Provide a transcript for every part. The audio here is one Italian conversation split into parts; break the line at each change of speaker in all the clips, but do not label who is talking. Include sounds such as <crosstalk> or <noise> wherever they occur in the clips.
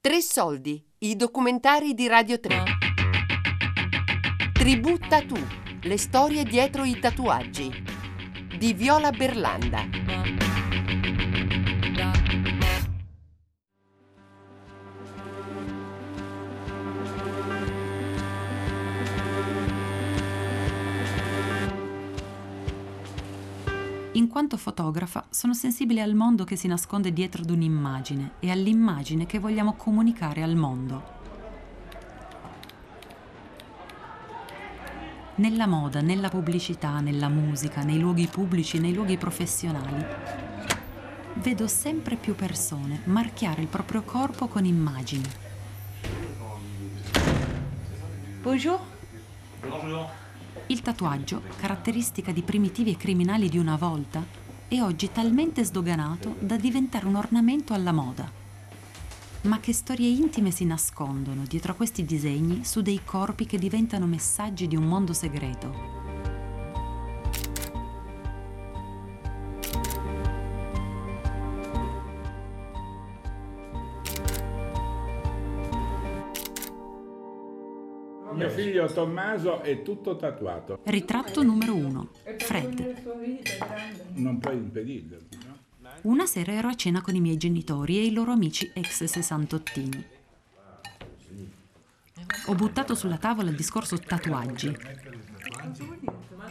Tre soldi, i documentari di Radio 3. Tributta tu, le storie dietro i tatuaggi. Di Viola Berlanda.
In quanto fotografa, sono sensibile al mondo che si nasconde dietro ad un'immagine e all'immagine che vogliamo comunicare al mondo. Nella moda, nella pubblicità, nella musica, nei luoghi pubblici, nei luoghi professionali, vedo sempre più persone marchiare il proprio corpo con immagini.
Bonjour.
Il tatuaggio, caratteristica di primitivi e criminali di una volta, è oggi talmente sdoganato da diventare un ornamento alla moda. Ma che storie intime si nascondono dietro a questi disegni su dei corpi che diventano messaggi di un mondo segreto?
Tommaso è tutto tatuato.
Ritratto numero uno. Fred.
Non puoi impedirlo. no?
Una sera ero a cena con i miei genitori e i loro amici ex sessantottini. Ho buttato sulla tavola il discorso tatuaggi.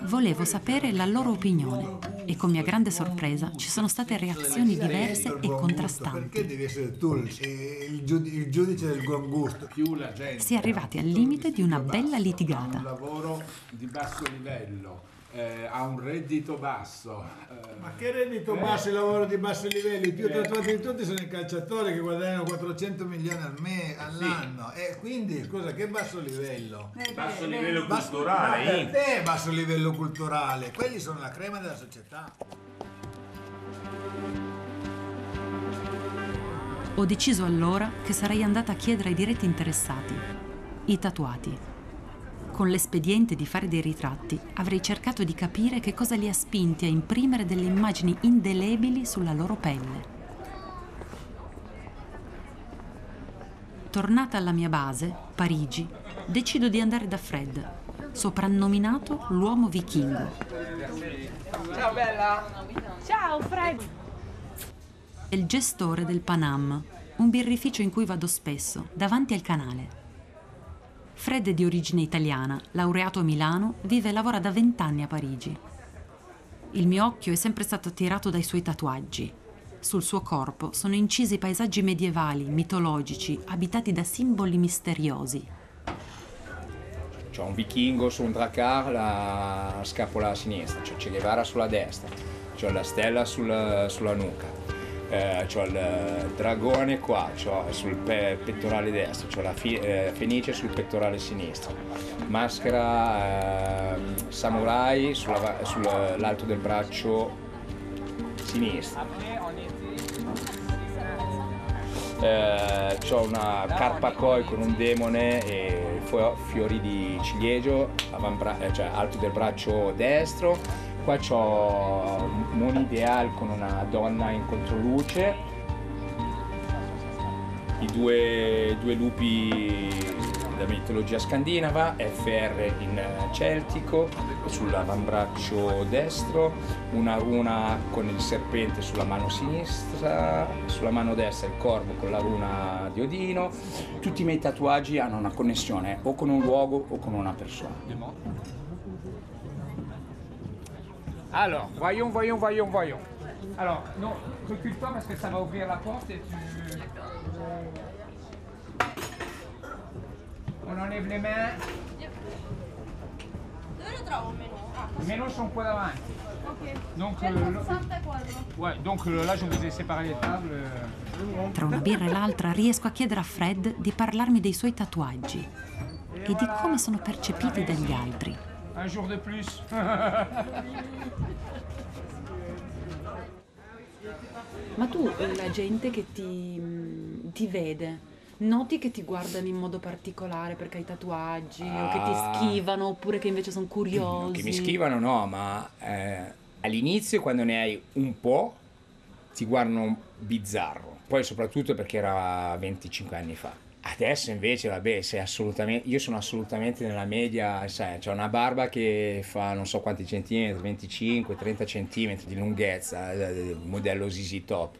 Volevo sapere la loro opinione e con mia grande sorpresa ci sono state reazioni diverse e
Perché
contrastanti.
devi essere tu il, il giudi- il giudice del buon gusto?
Si è arrivati al limite di una bella
Ha un
litigata.
lavoro di basso livello, eh, ha un reddito basso. eh,
Ma che reddito basso, il lavoro di basso livello? I
Eh.
più tatuati di tutti sono i calciatori che guadagnano 400 milioni al me, all'anno. E quindi, scusa, che basso livello?
basso livello
Basso-
culturale. eh.
per te basso livello culturale, quelli sono la crema della società.
Ho deciso allora che sarei andata a chiedere ai diretti interessati, i tatuati. Con l'espediente di fare dei ritratti avrei cercato di capire che cosa li ha spinti a imprimere delle immagini indelebili sulla loro pelle. Tornata alla mia base, Parigi, decido di andare da Fred, soprannominato l'uomo vichingo.
Ciao bella. Ciao Fred.
È il gestore del Panam, un birrificio in cui vado spesso, davanti al canale. Fred è di origine italiana, laureato a Milano, vive e lavora da vent'anni a Parigi. Il mio occhio è sempre stato attirato dai suoi tatuaggi. Sul suo corpo sono incisi paesaggi medievali, mitologici, abitati da simboli misteriosi.
C'ho un vichingo su un dracar, la scapola a sinistra, Che Guevara sulla destra, c'ho la stella sul- sulla nuca, eh, c'ho il dragone qua, c'ho sul pe- pettorale destro, c'ho la fi- eh, fenice sul pettorale sinistro, maschera eh, samurai sulla- sull'alto del braccio sinistro. Eh, c'ho una carpa koi con un demone e fiori di ciliegio, eh, cioè alto del braccio destro. Qua c'ho un ideal con una donna in controluce, i due, due lupi della mitologia scandinava, FR in celtico, sull'avambraccio destro, una runa con il serpente sulla mano sinistra, sulla mano destra il corvo con la runa di Odino. Tutti i miei tatuaggi hanno una connessione o con un luogo o con una persona.
Alors, voyons, voyons, voyons, voyons. Alors, non, recule-toi parce que ça va ouvrir la porte et tu... On enlève les mains.
Dove lo trovo un menù? Ah,
Les menus sont quoi davanti.
ok.
Donc, euh, le-
164.
ouais, donc euh, là, je vous ai séparé les tables. euh.
Tra una birra e l'altra riesco a chiedere a Fred di parlarmi dei suoi tatuaggi e di come sono percepiti dagli altri.
Un jour de plus. <laughs>
Ma tu, la gente che ti, mm, ti vede, noti che ti guardano in modo particolare perché hai tatuaggi o che ti
Ah.
schivano oppure che invece sono curiosi?
Che mi schivano no, ma eh, all'inizio quando ne hai un po' ti guardano bizzarro. Poi soprattutto perché era 25 anni fa. Adesso invece, vabbè, sei assolutamente, io sono assolutamente nella media, sai, ho una barba che fa non so quanti centimetri, 25, 30 centimetri di lunghezza, eh, modello ZZ Top.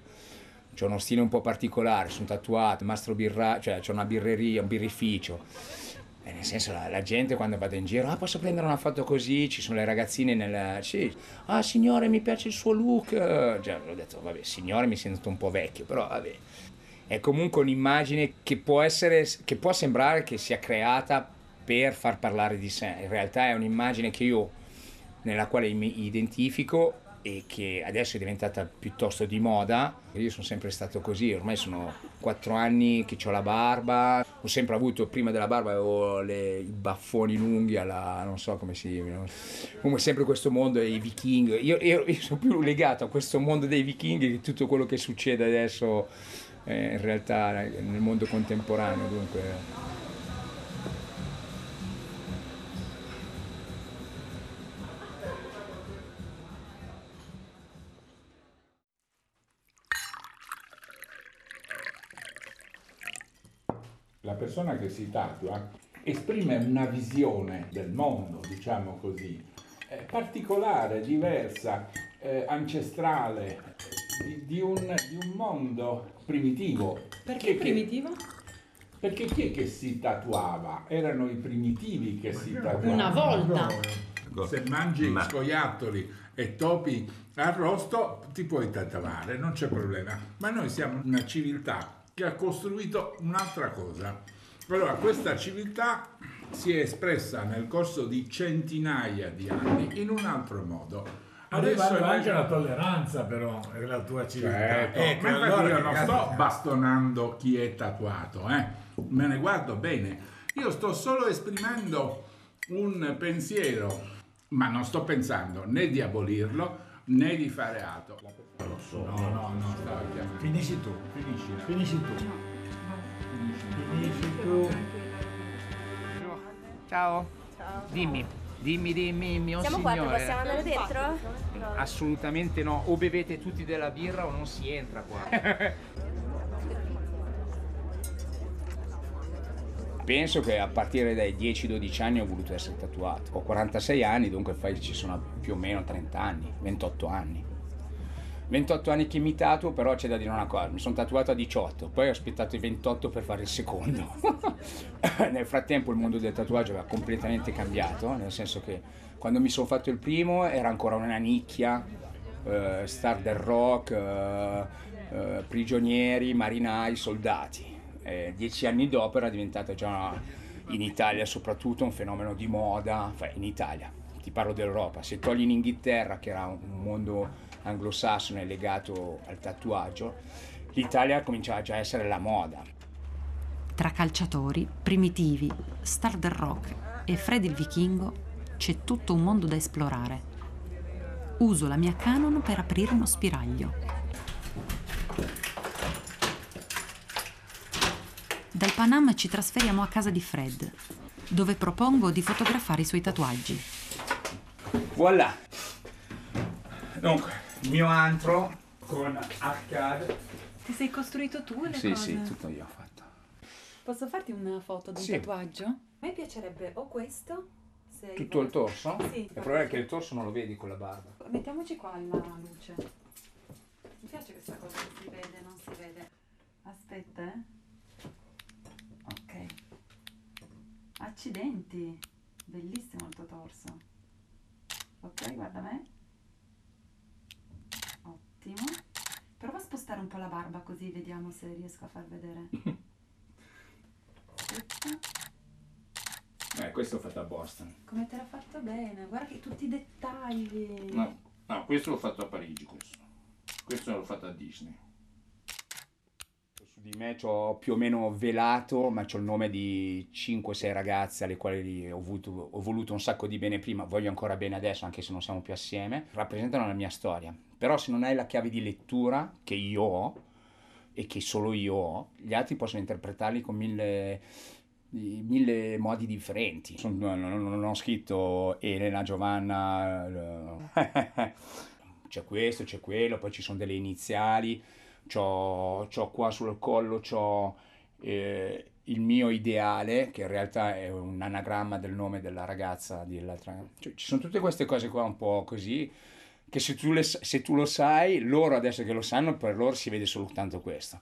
C'ho uno stile un po' particolare, sono tatuato, mastro birra, cioè c'ho una birreria, un birrificio. E nel senso, la, la, gente quando vado in giro, ah, posso prendere una foto così? Ci sono le ragazzine nel. Sì, ah, signore, mi piace il suo look. Cioè, ho detto, vabbè, signore, mi sento un po' vecchio, però vabbè è comunque un'immagine che può, essere, che può sembrare che sia creata per far parlare di sé. In realtà è un'immagine che io, nella quale mi identifico e che adesso è diventata piuttosto di moda. Io sono sempre stato così, ormai sono quattro anni che ho la barba, ho sempre avuto, prima della barba avevo le, i baffoni lunghi alla, non so come si dicono, comunque sempre questo mondo dei vichinghi. Io, io, io sono più legato a questo mondo dei vichinghi che tutto quello che succede adesso eh, in realtà nel mondo contemporaneo. Dunque.
La persona che si tatua esprime una visione del mondo, diciamo così, eh, particolare, diversa, eh, ancestrale, di, di, un, di un mondo primitivo.
Perché
che,
primitivo?
Perché chi è che si tatuava? Erano i primitivi che si tatuavano.
Una volta.
Se mangi Ma... scoiattoli e topi arrosto ti puoi tatuare, non c'è problema. Ma noi siamo una civiltà che ha costruito un'altra cosa. Allora, questa civiltà si è espressa nel corso di centinaia di anni in un altro modo
Arrivando anche la tolleranza però è la tua civiltà.
Certo. Eh, ma allora io non sto bastonando chi è tatuato, eh. me ne guardo bene. Io sto solo esprimendo un pensiero, ma non sto pensando né di abolirlo né di fare altro.
Lo so. No, no, no. Finisci tu. Finisci. Finisci tu. Finisci tu.
Ciao. Ciao. Dimmi. Dimmi, dimmi, mio
Siamo
signore.
Siamo qua, possiamo andare dentro?
Assolutamente no, o bevete tutti della birra o non si entra qua. <laughs>
Penso che a partire dai 10-12 anni ho voluto essere tatuato. Ho 46 anni, dunque ci sono più o meno 30 anni, 28 anni. 28 anni che mi tatuo, però c'è da dire una cosa, mi sono tatuato a 18, poi ho aspettato i 28 per fare il secondo. <laughs> nel frattempo il mondo del tatuaggio aveva completamente cambiato, nel senso che quando mi sono fatto il primo era ancora una nicchia, eh, star del rock, eh, eh, prigionieri, marinai, soldati. dieci anni dopo era diventata già in Italia soprattutto un fenomeno di moda, in Italia, ti parlo dell'Europa, se togli in Inghilterra che era un mondo anglosassone legato al tatuaggio, l'Italia cominciava già a essere la moda.
Tra calciatori, primitivi, star del rock e Freddy il vichingo c'è tutto un mondo da esplorare. Uso la mia Canon per aprire uno spiraglio. Dal Panam ci trasferiamo a casa di Fred, dove propongo di fotografare i suoi tatuaggi.
Voilà! Dunque, il mio antro con arcade.
Ti sei costruito tu le
sì,
cose?
Sì, sì, tutto io ho fatto.
Posso farti una foto di un
Sì.
tatuaggio? A me piacerebbe o questo, se
Tutto il torso?
Sì.
Il problema è che il torso non lo vedi con la barba.
Mettiamoci qua la luce. Mi piace questa cosa che si vede, non si vede. Aspetta, eh. Ok. Accidenti. Bellissimo il tuo torso. Ok, guarda me. Ottimo. Prova a spostare un po' la barba così vediamo se riesco a far vedere. <laughs> Aspetta.
Eh, questo l'ho fatto a Boston.
Come te l'ha fatto bene, guarda che tutti i dettagli.
No, no, questo l'ho fatto a Parigi, questo. Questo l'ho fatto a Disney. Su di me ho più o meno velato, ma c'ho il nome di 5-6 ragazze alle quali ho voluto, ho voluto un sacco di bene prima, voglio ancora bene adesso, anche se non siamo più assieme. Rappresentano la mia storia. Però se non hai la chiave di lettura, che io ho, e che solo io ho, gli altri possono interpretarli con mille mille modi differenti. Non, non- ho scritto Elena, Giovanna, eh, <laughs> c'è questo, c'è quello, poi ci sono delle iniziali, c'ho, c'ho qua sul collo c'ho eh, il mio ideale, che in realtà è un anagramma del nome della ragazza dell'altra. Cioè, ci sono tutte queste cose qua un po' così, che se tu, le, se tu lo sai, loro adesso che lo sanno, per loro si vede soltanto questo.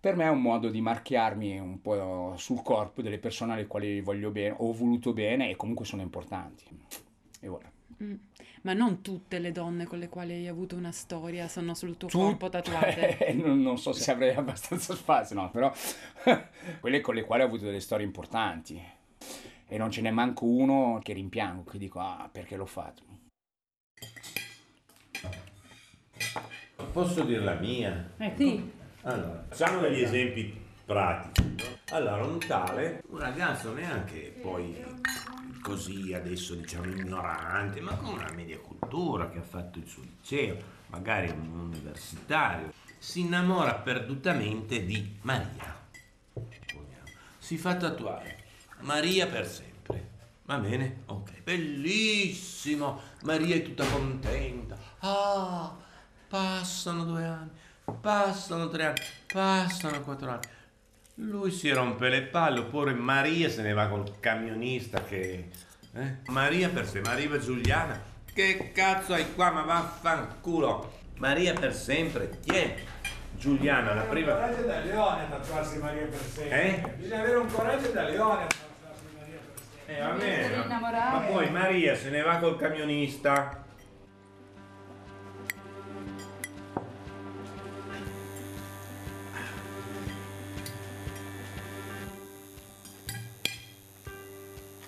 Per me è un modo di marchiarmi un po' sul corpo delle persone alle quali voglio bene, ho voluto bene e comunque sono importanti. E voilà.
Mm. Ma non tutte le donne con le quali hai avuto una storia sono sul tuo tu... corpo tatuate. <laughs>
non, non, so se avrei <laughs> abbastanza spazio, no, però <laughs> quelle con le quali ho avuto delle storie importanti. E non ce n'è manco uno che rimpiango, che dico, ah, perché l'ho fatto.
Posso dire la mia?
Eh sì.
Allora, facciamo degli esempi pratici. No? Allora, un tale, un ragazzo neanche poi così adesso diciamo ignorante, ma con una media cultura che ha fatto il suo liceo, magari un universitario, si innamora perdutamente di Maria. Si fa tatuare Maria per sempre. Va bene? Ok, bellissimo. Maria è tutta contenta. Ah, passano due anni, passano tre anni, passano quattro anni lui si rompe le palle oppure Maria se ne va col camionista che... Eh? Maria per sé, ma arriva Giuliana. Che cazzo hai qua? Ma vaffanculo. Maria per sempre, tieni. Giuliana, la prima...
Bisogna avere un coraggio da leone a tatuarsi Maria per sempre. Eh? Bisogna avere un coraggio da leone a tatuarsi Maria per sempre.
Eh, va bene. Ma poi Maria se ne va col camionista.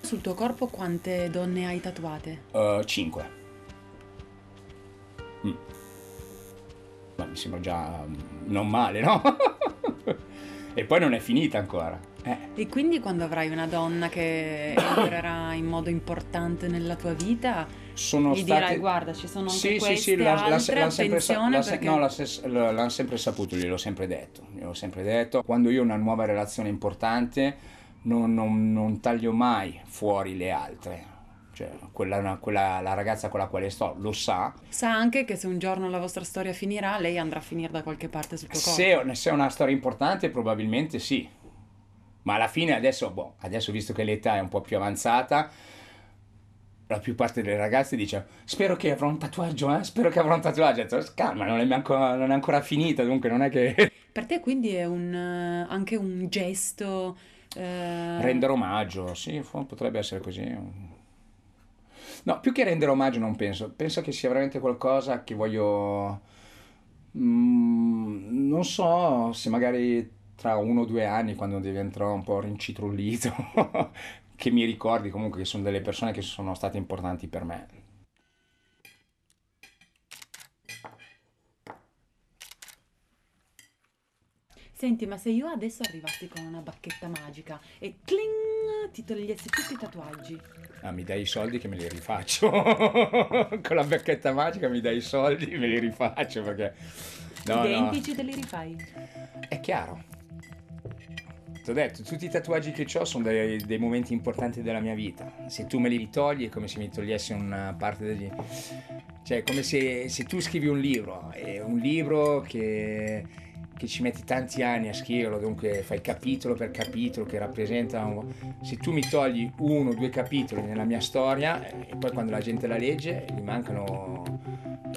Sul tuo corpo quante donne hai tatuate?
Uh, cinque. Mm. Ma mi sembra già non male, no? <laughs> e poi non è finita ancora. Eh.
E quindi quando avrai una donna che entrerà in modo importante nella tua vita, sono gli state... dirai guarda ci sono anche sì, queste sì, sì, altre, l'hanno sempre, sa-
perché... no, l'hanno sempre saputo, gliel'ho sempre detto, gliel'ho sempre detto. Quando io ho una nuova relazione importante non, non, non taglio mai fuori le altre. Cioè, quella, quella, la ragazza con la quale sto lo sa.
Sa anche che se un giorno la vostra storia finirà, lei andrà a finire da qualche parte sul tuo corpo.
Se, se è una storia importante, probabilmente sì. Ma alla fine, adesso, boh, adesso visto che l'età è un po' più avanzata, la più parte delle ragazze dice spero che avrò un tatuaggio, eh? spero che avrò un tatuaggio. Calma, non è, ancora, non è ancora finita, dunque non è che...
Per te quindi è un, anche un gesto
eh... Rendere omaggio, sì, potrebbe essere così. No, più che rendere omaggio non penso, penso che sia veramente qualcosa che voglio... Mm, non so se magari tra uno o due anni, quando diventerò un po' rincitrullito, <laughs> che mi ricordi comunque che sono delle persone che sono state importanti per me.
Senti, ma se io adesso arrivassi con una bacchetta magica e cling, ti togliessi tutti i tatuaggi.
Ah, mi dai i soldi che me li rifaccio. <laughs> con la bacchetta magica mi dai i soldi e me li rifaccio perché...
No, Identici no. te li rifai?
È chiaro. Ti ho detto, tutti i tatuaggi che ho sono dei, dei, momenti importanti della mia vita. Se tu me li togli è come se mi togliessi una parte degli... Cioè, è come se, se tu scrivi un libro, è un libro che che ci metti tanti anni a scriverlo, dunque fai capitolo per capitolo che rappresentano. Se tu mi togli uno o due capitoli nella mia storia eh, e poi quando la gente la legge gli mancano.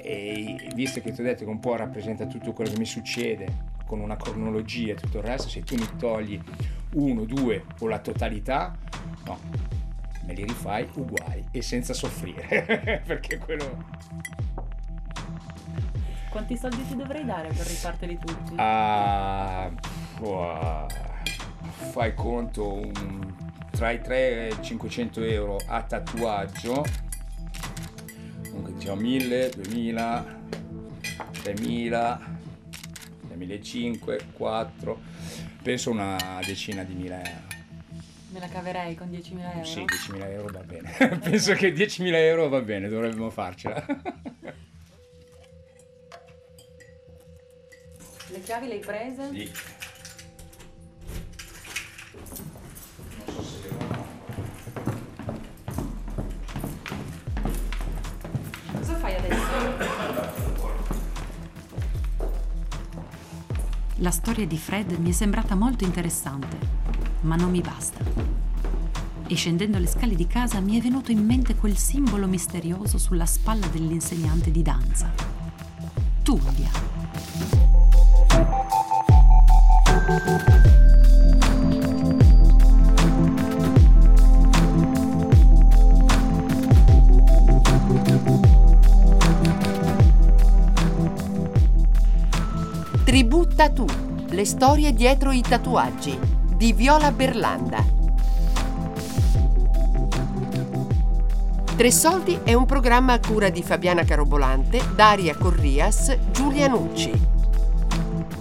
E visto che ti ho detto che un po' rappresenta tutto quello che mi succede con una cronologia e tutto il resto, se tu mi togli uno, due o la totalità, no, me li rifai uguali e senza soffrire, <laughs> perché quello
quanti soldi ti dovrei dare per rifarteli tutti?
Ah, wow. fai conto un, tra i 3 e i 500 euro a tatuaggio. Comunque diciamo 1000, 2000, 3000, 3500, 4, penso una decina di mila euro.
Me la caverei con 10.000 euro?
Sì, 10.000 euro va bene. <laughs> penso che 10.000 euro va bene, dovremmo farcela. <laughs>
chiavi le hai prese?
Sì. Non so se le
Cosa fai adesso?
La storia di Fred mi è sembrata molto interessante, ma non mi basta. E scendendo le scale di casa mi è venuto in mente quel simbolo misterioso sulla spalla dell'insegnante di danza. Tullia.
Tribù Tattoo, le storie dietro i tatuaggi di Viola Berlanda. Tre Soldi è un programma a cura di Fabiana Carobolante, Daria Corrias, Giulia Nucci.